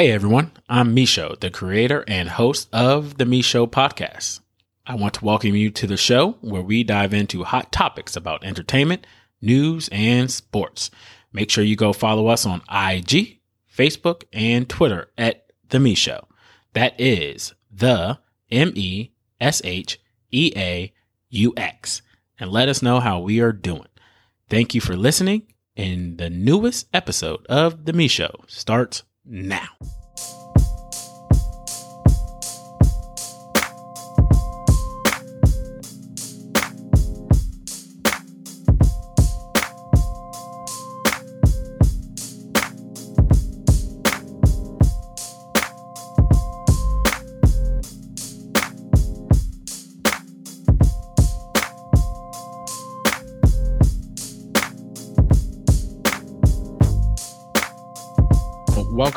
Hey everyone, I'm Me Sheaux, the creator and host of the Me Sheaux podcast. I want to welcome you to the show where we dive into hot topics about entertainment, news, and sports. Make sure you go follow us on IG, Facebook, and Twitter at The Me Sheaux. That is the M E S H E A U X. And let us know how we are doing. Thank you for listening. And the newest episode of The Me Sheaux starts now.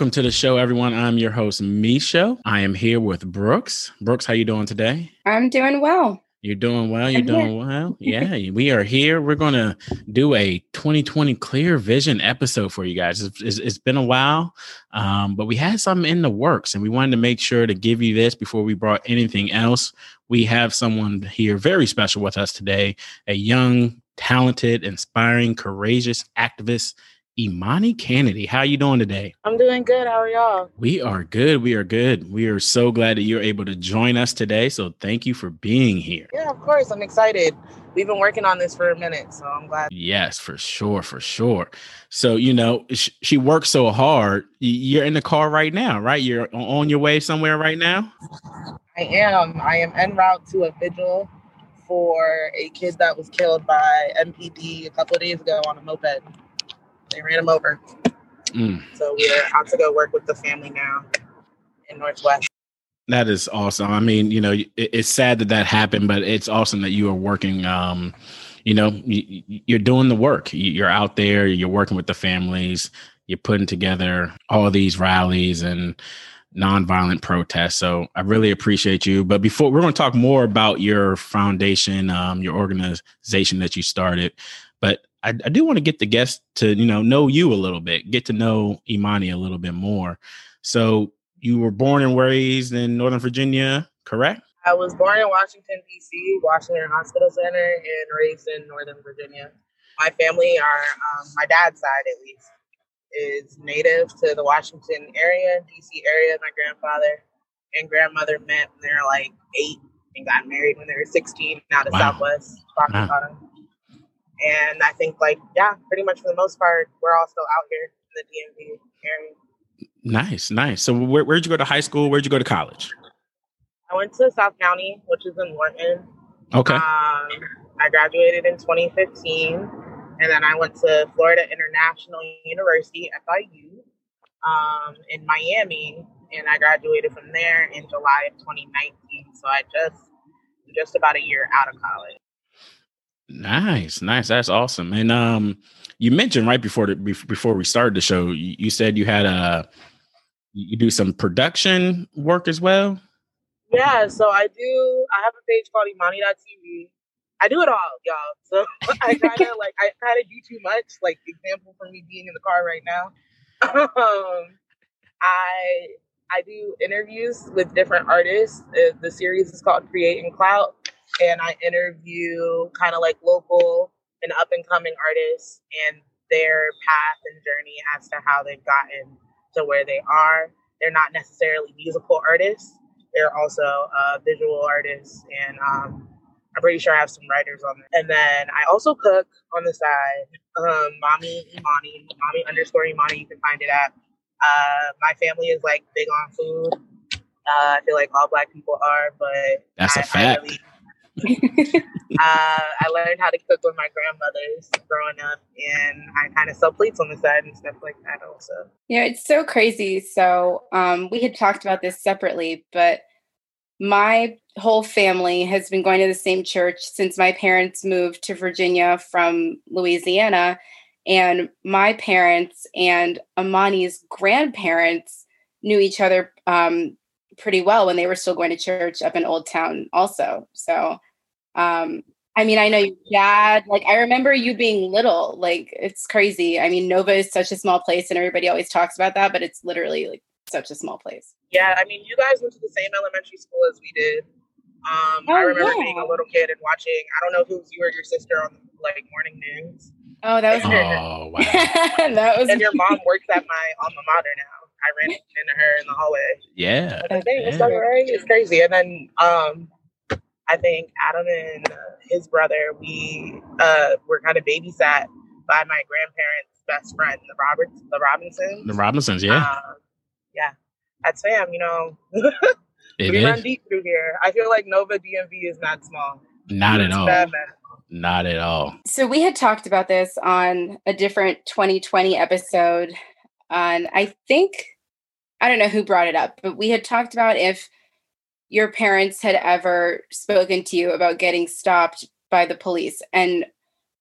Welcome to the show, everyone. I'm your host, Me Sheaux. I am here with Brooks. Brooks, how you doing today? I'm doing well. You're doing well. You're I'm doing here. well. Yeah, we are here. We're going to do a 2020 clear vision episode for you guys. It's, it's, it's been a while, um, but we had something in the works, and we wanted to make sure to give you this before we brought anything else. We have someone here very special with us today, a young, talented, inspiring, courageous activist Emani Cannady. How you doing today? I'm doing good. How are y'all? We are good. We are good. We are so glad that you're able to join us today. So thank you for being here. Yeah, of course. I'm excited. We've been working on this for a minute, so I'm glad. Yes, for sure, for sure. So, you know, sh- she works so hard. You're in the car right now, right? You're on your way somewhere right now? I am. I am en route to a vigil for a kid that was killed by MPD a couple of days ago on a moped. They ran him over. Mm. So we're out to go work with the family now in Northwest. That is awesome. I mean, you know, it's sad that that happened, but it's awesome that you are working. Um, you know, you're doing the work. You're out there. You're working with the families. You're putting together all these rallies and nonviolent protests. So I really appreciate you. But before we're going to talk more about your foundation, um, your organization that you started. I, I do want to get the guests to you know know you a little bit, get to know Emani a little bit more. So you were born and raised in Northern Virginia, correct? I was born in Washington D.C., Washington Hospital Center, and raised in Northern Virginia. My family are um, my dad's side at least is native to the Washington area, D.C. area. My grandfather and grandmother met when they were like eight and got married when they were 16 out of wow. Southwest Wow. And I think, like, yeah, pretty much for the most part, we're all still out here in the DMV area. Nice, nice. So, where, where'd you go to high school? Where'd you go to college? I went to South County, which is in Lorton. Okay. Um, I graduated in 2015, and then I went to Florida International University, FIU, um, in Miami, and I graduated from there in July of 2019. So I just just about a year out of college. Nice, nice. That's awesome. And um, you mentioned right before the before we started the show, you, you said you had a you do some production work as well. Yeah, so I do. I have a page called Imani.tv. I do it all, y'all. So I kind of like I kind of do too much. Like example for me being in the car right now. um, I I do interviews with different artists. Uh, the series is called Create and Clout and I interview kind of like local and up and coming artists and their path and journey as to how they've gotten to where they are. They're not necessarily musical artists; they're also uh, visual artists, and um, I'm pretty sure I have some writers on there. And then I also cook on the side. Um, Mommy Emani, Mommy underscore Emani. You can find it at. Uh, my family is like big on food. Uh, I feel like all Black people are, but that's I, a fact. I really, uh, I learned how to cook with my grandmothers growing up, and I kind of sell plates on the side and stuff like that also. Yeah, it's so crazy. So um, we had talked about this separately, but my whole family has been going to the same church since my parents moved to Virginia from Louisiana. And my parents and Emani's grandparents knew each other um, pretty well when they were still going to church up in Old Town, also. So, um, I mean, I know your dad, like, I remember you being little. Like, it's crazy. I mean, Nova is such a small place, and everybody always talks about that, but it's literally like such a small place. Yeah, I mean, you guys went to the same elementary school as we did. Um, oh, I remember yeah. being a little kid and watching. I don't know if it was you or your sister on like morning news. Oh, that was. oh, wow. that was. And your mom works at my alma mater now. I ran into her in the hallway. Yeah. Like, hey, what's up, right? It's crazy. And then um, I think Adam and uh, his brother, we uh, were kind of babysat by my grandparents' best friend, the Roberts, the Robinsons. The Robinsons, yeah. Uh, yeah. That's fam, you know. we is. run deep through here. I feel like Nova DMV is not small. Not it's at all. Not at all. So we had talked about this on a different 2020 episode. And I think I don't know who brought it up, but we had talked about if your parents had ever spoken to you about getting stopped by the police. And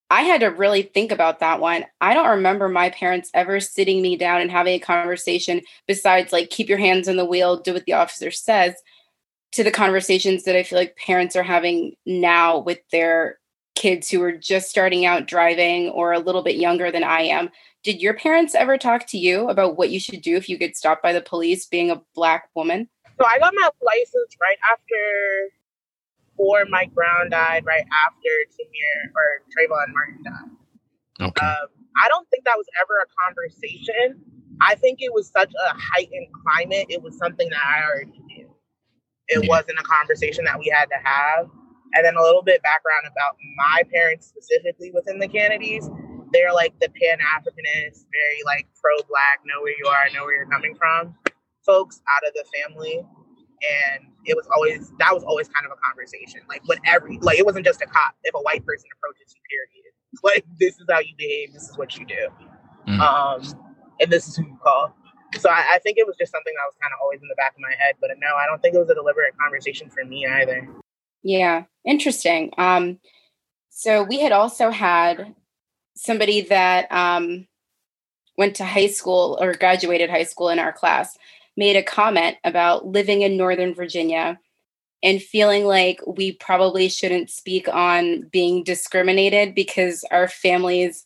I had to really think about that one. I don't remember my parents ever sitting me down and having a conversation besides like keep your hands on the wheel, do what the officer says, to the conversations that I feel like parents are having now with their kids who are just starting out driving or a little bit younger than I am. Did your parents ever talk to you about what you should do if you get stopped by the police being a black woman? So I got my license right after before Mike Brown died, right after Tamir or Trayvon Martin died. Okay. Um, I don't think that was ever a conversation. I think it was such a heightened climate. It was something that I already knew. It yeah. wasn't a conversation that we had to have. And then a little bit background about my parents specifically within the Cannadys. They're like the Pan Africanist, very like pro black, know where you are, know where you're coming from folks out of the family and it was always that was always kind of a conversation. Like with every like it wasn't just a cop. If a white person approaches you, period. Like this is how you behave. This is what you do. Mm. Um, and this is who you call. So I, I think it was just something that was kind of always in the back of my head. But no, I don't think it was a deliberate conversation for me either. Yeah, interesting. Um, so we had also had somebody that um, went to high school or graduated high school in our class made a comment about living in Northern Virginia and feeling like we probably shouldn't speak on being discriminated because our families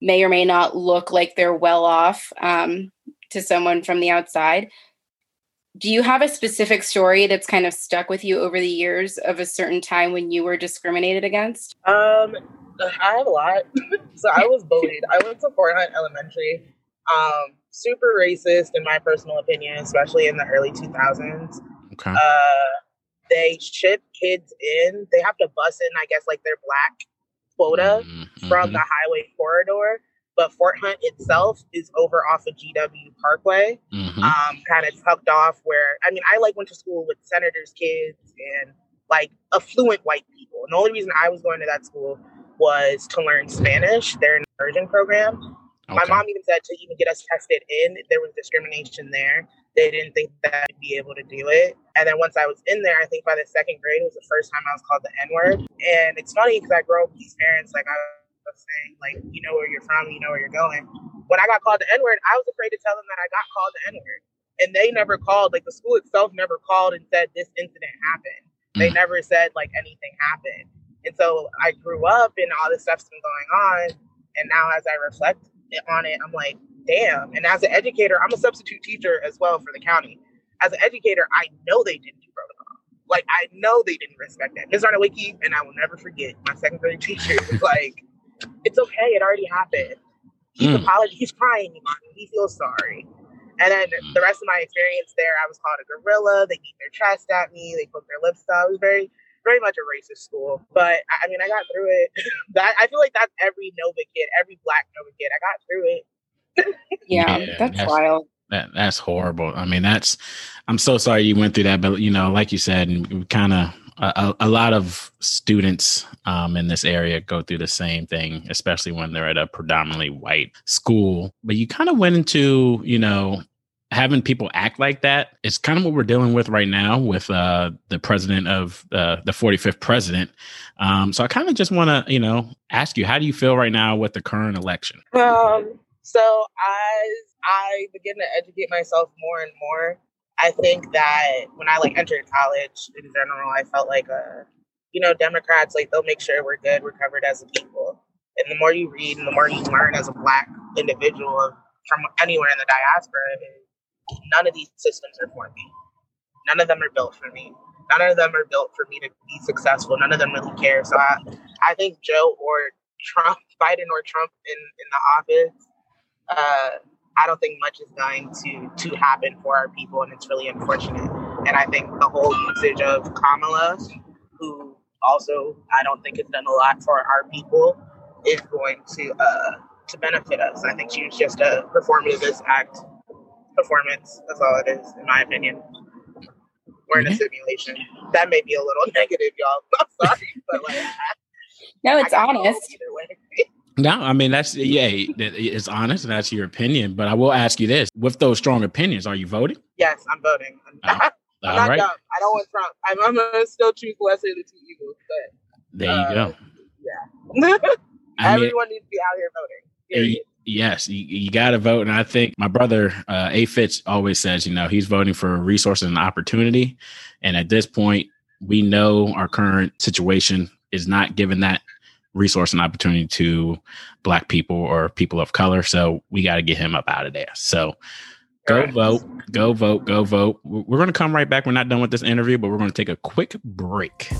may or may not look like they're well off um, to someone from the outside. Do you have a specific story that's kind of stuck with you over the years of a certain time when you were discriminated against? Um, I have a lot. so I was bullied. I went to Fort Hunt Elementary. Um, super racist in my personal opinion, especially in the early 2000s. Okay. Uh, they ship kids in. They have to bus in, I guess, like their black quota mm-hmm. from the highway corridor. But Fort Hunt itself is over off of GW Parkway, mm-hmm. um, kind of tucked off where, I mean, I like went to school with senators' kids and like affluent white people. And the only reason I was going to that school was to learn Spanish. They're an immersion program. Okay. My mom even said to even get us tested in, there was discrimination there. They didn't think that I'd be able to do it. And then once I was in there, I think by the second grade, it was the first time I was called the N word. And it's funny because I grew up with these parents, like I saying, like, you know where you're from, you know where you're going. When I got called the N word, I was afraid to tell them that I got called the N word. And they never called, like the school itself never called and said this incident happened. Mm. They never said like anything happened. And so I grew up and all this stuff's been going on. And now as I reflect on it, I'm like, damn. And as an educator, I'm a substitute teacher as well for the county. As an educator, I know they didn't do protocol. Like I know they didn't respect that. Ms. Arnowicki, and I will never forget my second grade teacher was like, it's okay, it already happened. He's mm. apologizing, he's crying, he feels sorry. And then the rest of my experience there, I was called a gorilla. They beat their chest at me. They put their lips out. It was very very much a racist school. But I mean, I got through it. that I feel like that's every Nova kid, every Black Nova kid. I got through it. yeah, yeah, that's, that's wild. That that's horrible. I mean, that's. I'm so sorry you went through that, but you know, like you said, and kind of a, a, lot of students um, in this area go through the same thing, especially when they're at a predominantly white school. But you kind of went into, you know, having people act like that is kind of what we're dealing with right now with uh, the president of uh, the 45th president. Um, so I kind of just want to, you know, ask you, how do you feel right now with the current election? Um, so as I begin to educate myself more and more, I think that when I like entered college in general, I felt like, uh, you know, Democrats, like they'll make sure we're good, we're covered as a people. And the more you read and the more you learn as a black individual from anywhere in the diaspora, none of these systems are for me. None of them are built for me. None of them are built for me to be successful. None of them really care. So I, I think Joe or Trump, Biden or Trump in, in the office, uh, I don't think much is going to to happen for our people, and it's really unfortunate. And I think the whole usage of Kamala, who also I don't think has done a lot for our people, is going to uh, to benefit us. I think she was just a performative act performance. That's all it is, in my opinion. We're in a mm-hmm. simulation. That may be a little negative, y'all. I'm sorry, but like, no, it's honest. Either way. No, I mean that's yeah, it's honest and that's your opinion. But I will ask you this: with those strong opinions, are you voting? Yes, I'm voting. I'm, I'm not right. dumb. I don't want Trump. I'm, I'm, gonna still choose lesser of the two evils. But there you uh, go. Yeah, everyone mean, needs to be out here voting. Yes, you, you got to vote, and I think my brother uh, A Fitz always says, you know, he's voting for resources and opportunity, and at this point, we know our current situation is not giving that resource and opportunity to black people or people of color. So we got to get him up out of there. So go right. vote, go vote, go vote. We're going to come right back. We're not done with this interview, but we're going to take a quick break.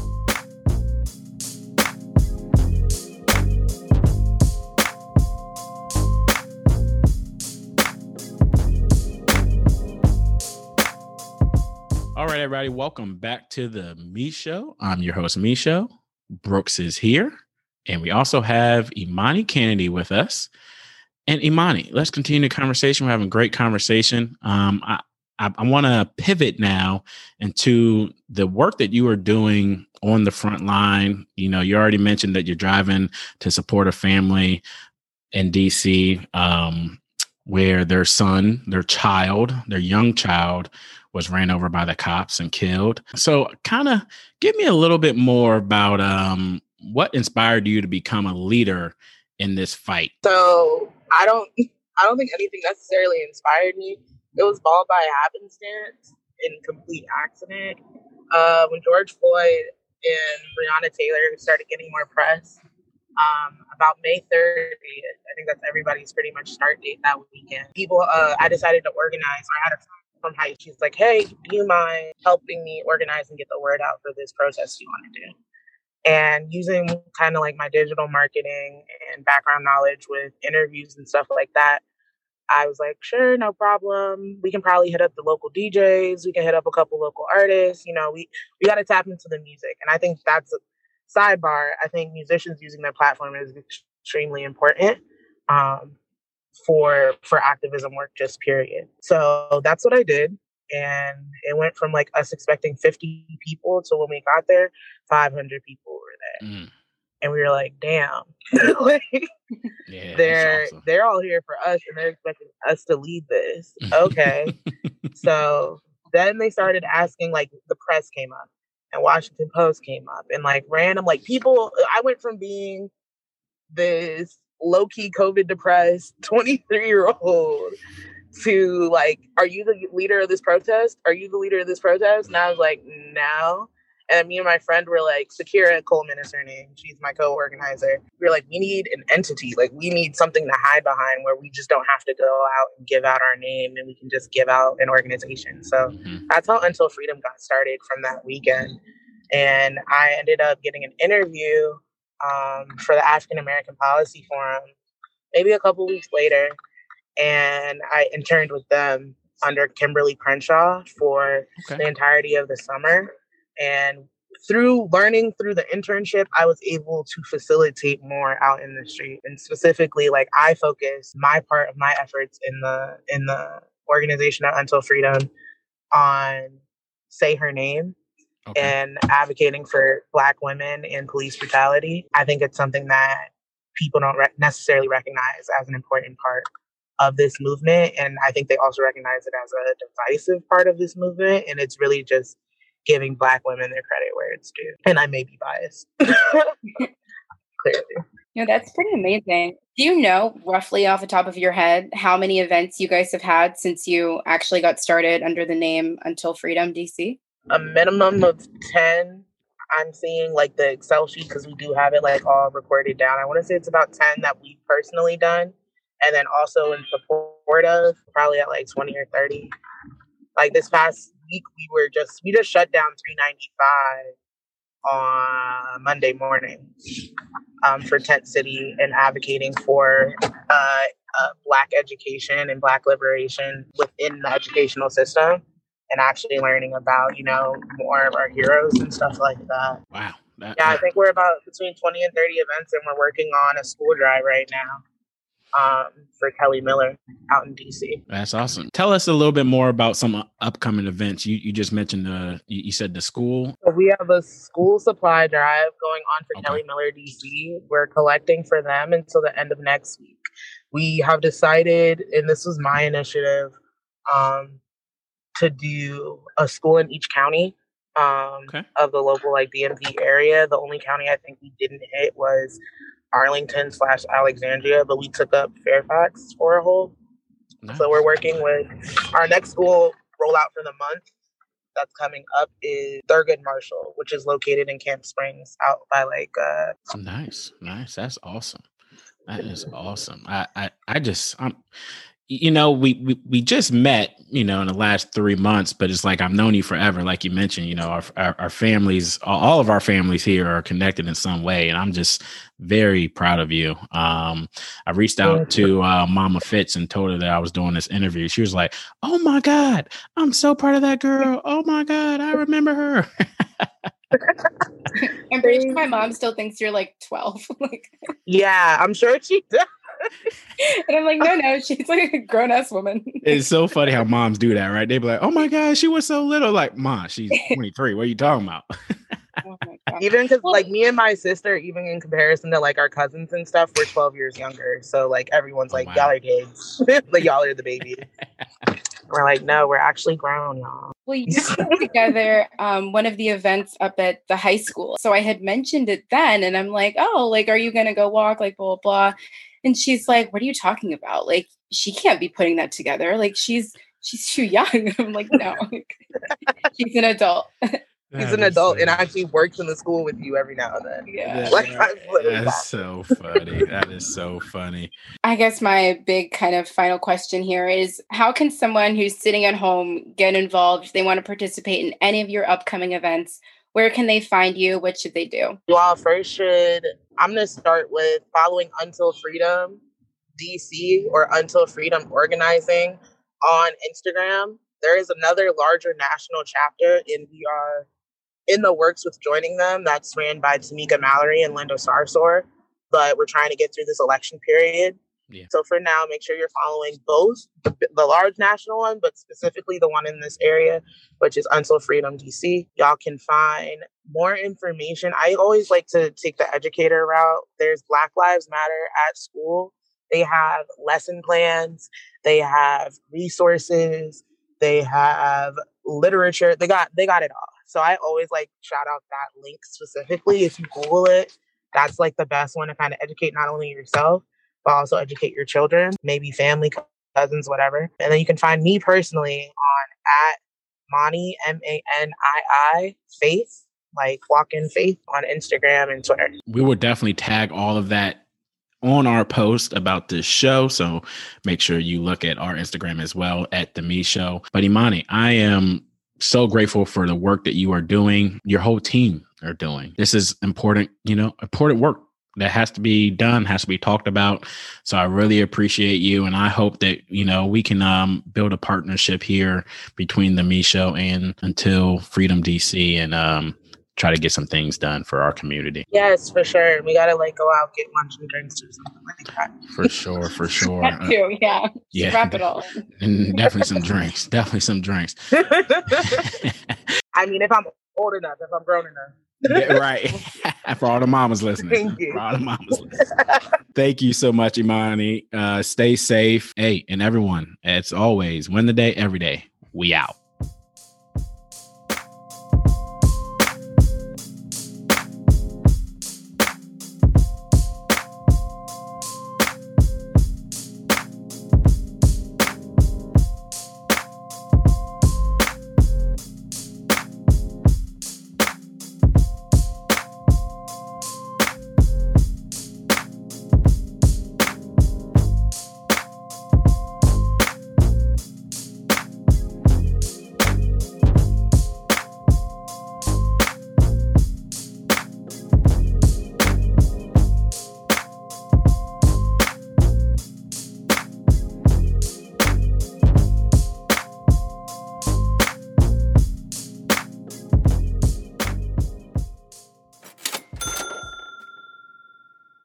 All right, everybody, welcome back to the Me Sheaux. I'm your host, Me Sheaux. Brooks is here. And we also have Emani Cannady with us. And Emani, let's continue the conversation. We're having a great conversation. Um, I, I, I want to pivot now into the work that you are doing on the front line. You know, you already mentioned that you're driving to support a family in DC um, where their son, their child, their young child was ran over by the cops and killed. So, kind of give me a little bit more about um, what inspired you to become a leader in this fight? So I don't I don't think anything necessarily inspired me. It was all by happenstance and complete accident. Uh, when George Floyd and Breonna Taylor started getting more press, um, about May 30th, I think that's everybody's pretty much start date that weekend. People, uh, I decided to organize. I had a friend from high. She's like, "Hey, do you mind helping me organize and get the word out for this protest you want to do?" And using kind of like my digital marketing and background knowledge with interviews and stuff like that i was like sure no problem. We can probably hit up the local djs we can hit up a couple local artists you know we we got to tap into the music. And i think that's a sidebar i think musicians using their platform is extremely important um, for for activism work just period. So that's what i did and it went from like us expecting 50 people to when we got there 500 people were there mm. and we were like damn like, yeah, they're awesome. they're all here for us and they're expecting us to lead this okay so then they started asking like the press came up and washington post came up and like random like people i went from being this low-key covid depressed 23 year old to like, are you the leader of this protest? Are you the leader of this protest? And I was like, no. And me and my friend were like, Sakira Coleman is her name. She's my co-organizer. We were like, we need an entity. Like we need something to hide behind where we just don't have to go out and give out our name and we can just give out an organization. So mm-hmm. that's how Until Freedom got started from that weekend. And I ended up getting an interview um, for the African American Policy Forum maybe a couple weeks later and I interned with them under Kimberlé Crenshaw for okay. the entirety of the summer. And through learning through the internship, I was able to facilitate more out in the street. And specifically, like I focus my part of my efforts in the in the organization at Until Freedom on say her name okay. and advocating for black women in police brutality. I think it's something that people don't re- necessarily recognize as an important part of this movement. And I think they also recognize it as a divisive part of this movement. And it's really just giving Black women their credit where it's due. And I may be biased. Clearly. You know, that's pretty amazing. Do you know roughly off the top of your head how many events you guys have had since you actually got started under the name Until Freedom DC? A minimum of 10. I'm seeing like the Excel sheet because we do have it like all recorded down. I want to say it's about 10 that we've personally done and then also in support of, probably at like 20 or 30. Like this past week, we were just, we just shut down 395 on Monday morning um, for Tent City and advocating for uh, uh, Black education and Black liberation within the educational system and actually learning about, you know, more of our heroes and stuff like that. Wow. That, Yeah, I think we're about between 20 and 30 events, and we're working on a school drive right now um, for Kelly Miller out in DC. that's awesome. Tell us a little bit more about some upcoming events. You you just mentioned the you, you said the school. So we have a school supply drive going on for Okay. Kelly Miller DC. We're collecting for them until the end of next week. We have decided, and this was my initiative, um, to do a school in each county um, Okay. of the local like DMV area. The only county I think we didn't hit was Arlington slash Alexandria, but we took up Fairfax for a whole. So we're working with our next school rollout for the month that's coming up is Thurgood Marshall, which is located in Camp Springs out by like uh Nice, nice. That's awesome. That is awesome. I, I, I just, I'm, you know, we, we we just met, you know, in the last three months, but it's like I've known you forever. Like you mentioned, you know, our our, our families, all of our families here are connected in some way, and I'm just very proud of you. Um, I reached out to uh, Mama Fitz and told her that I was doing this interview. She was like, "Oh my God, I'm so proud of that girl. Oh my God, I remember her." I'm pretty sure my mom still thinks you're like 12. like, yeah, I'm sure she does. And I'm like, no, no, she's like a grown ass woman. it's so funny how moms do that, right? They be like, "Oh my god, she was so little." Like, "Mom, she's 23. What are you talking about?" oh. Even because Well- like me and my sister, even in comparison to like our cousins and stuff, we're 12 years younger. So like everyone's Oh, like, wow. y'all are kids. like y'all are the babies. we're like, no, we're actually grown, y'all. Well, you put together um, one of the events up at the high school. So I had mentioned it then, and I'm like, oh, like, are you going to go walk? Like, blah, blah, blah. And she's like, what are you talking about? Like, she can't be putting that together. Like, she's she's too young. I'm like, no, she's an adult. He's an adult and actually works in the school with you every now and then. Yeah. Like, that's That's so funny. That is so funny. I guess my big kind of final question here is how can someone who's sitting at home get involved? If they want to participate in any of your upcoming events, where can they find you? What should they do? You all first should, I'm going to start with following Until Freedom DC or Until Freedom Organizing on Instagram. There is another larger national chapter, and we are in the works with joining them. That's ran by Tamika Mallory and Linda Sarsour. But we're trying to get through this election period. Yeah. So for now, make sure you're following both the, the large national one, but specifically the one in this area, which is Until Freedom DC. Y'all can find more information. I always like to take the educator route. There's Black Lives Matter at school. They have lesson plans. They have resources. They have literature. They got they got it all. So I always like shout out that link specifically. If you Google it, that's like the best one to kind of educate not only yourself but also educate your children, maybe family, cousins, whatever. And then you can find me personally on at Mani M A N I I Faith, like walk in faith on Instagram and Twitter. We will definitely tag all of that on our post about this show. So make sure you look at our Instagram as well at the Me Sheaux. But Emani, I am so grateful for the work that you are doing, your whole team are doing. This is important, you know, important work that has to be done, has to be talked about. So I really appreciate you. And I hope that, you know, we can um, build a partnership here between the Me Sheaux and Until Freedom DC and um, try to get some things done for our community. Yes, for sure. We gotta like go out, get lunch and drinks or something like that. For sure, for sure. That too, yeah. yeah. Wrap it all. and definitely some drinks. Definitely some drinks. I mean, if I'm old enough, if I'm grown enough. Yeah, right. for all the mamas listening. Thank you. For all the mamas listening. Thank you so much, Emani. Uh, stay safe. Hey, and everyone, as always, win the day every day. We out.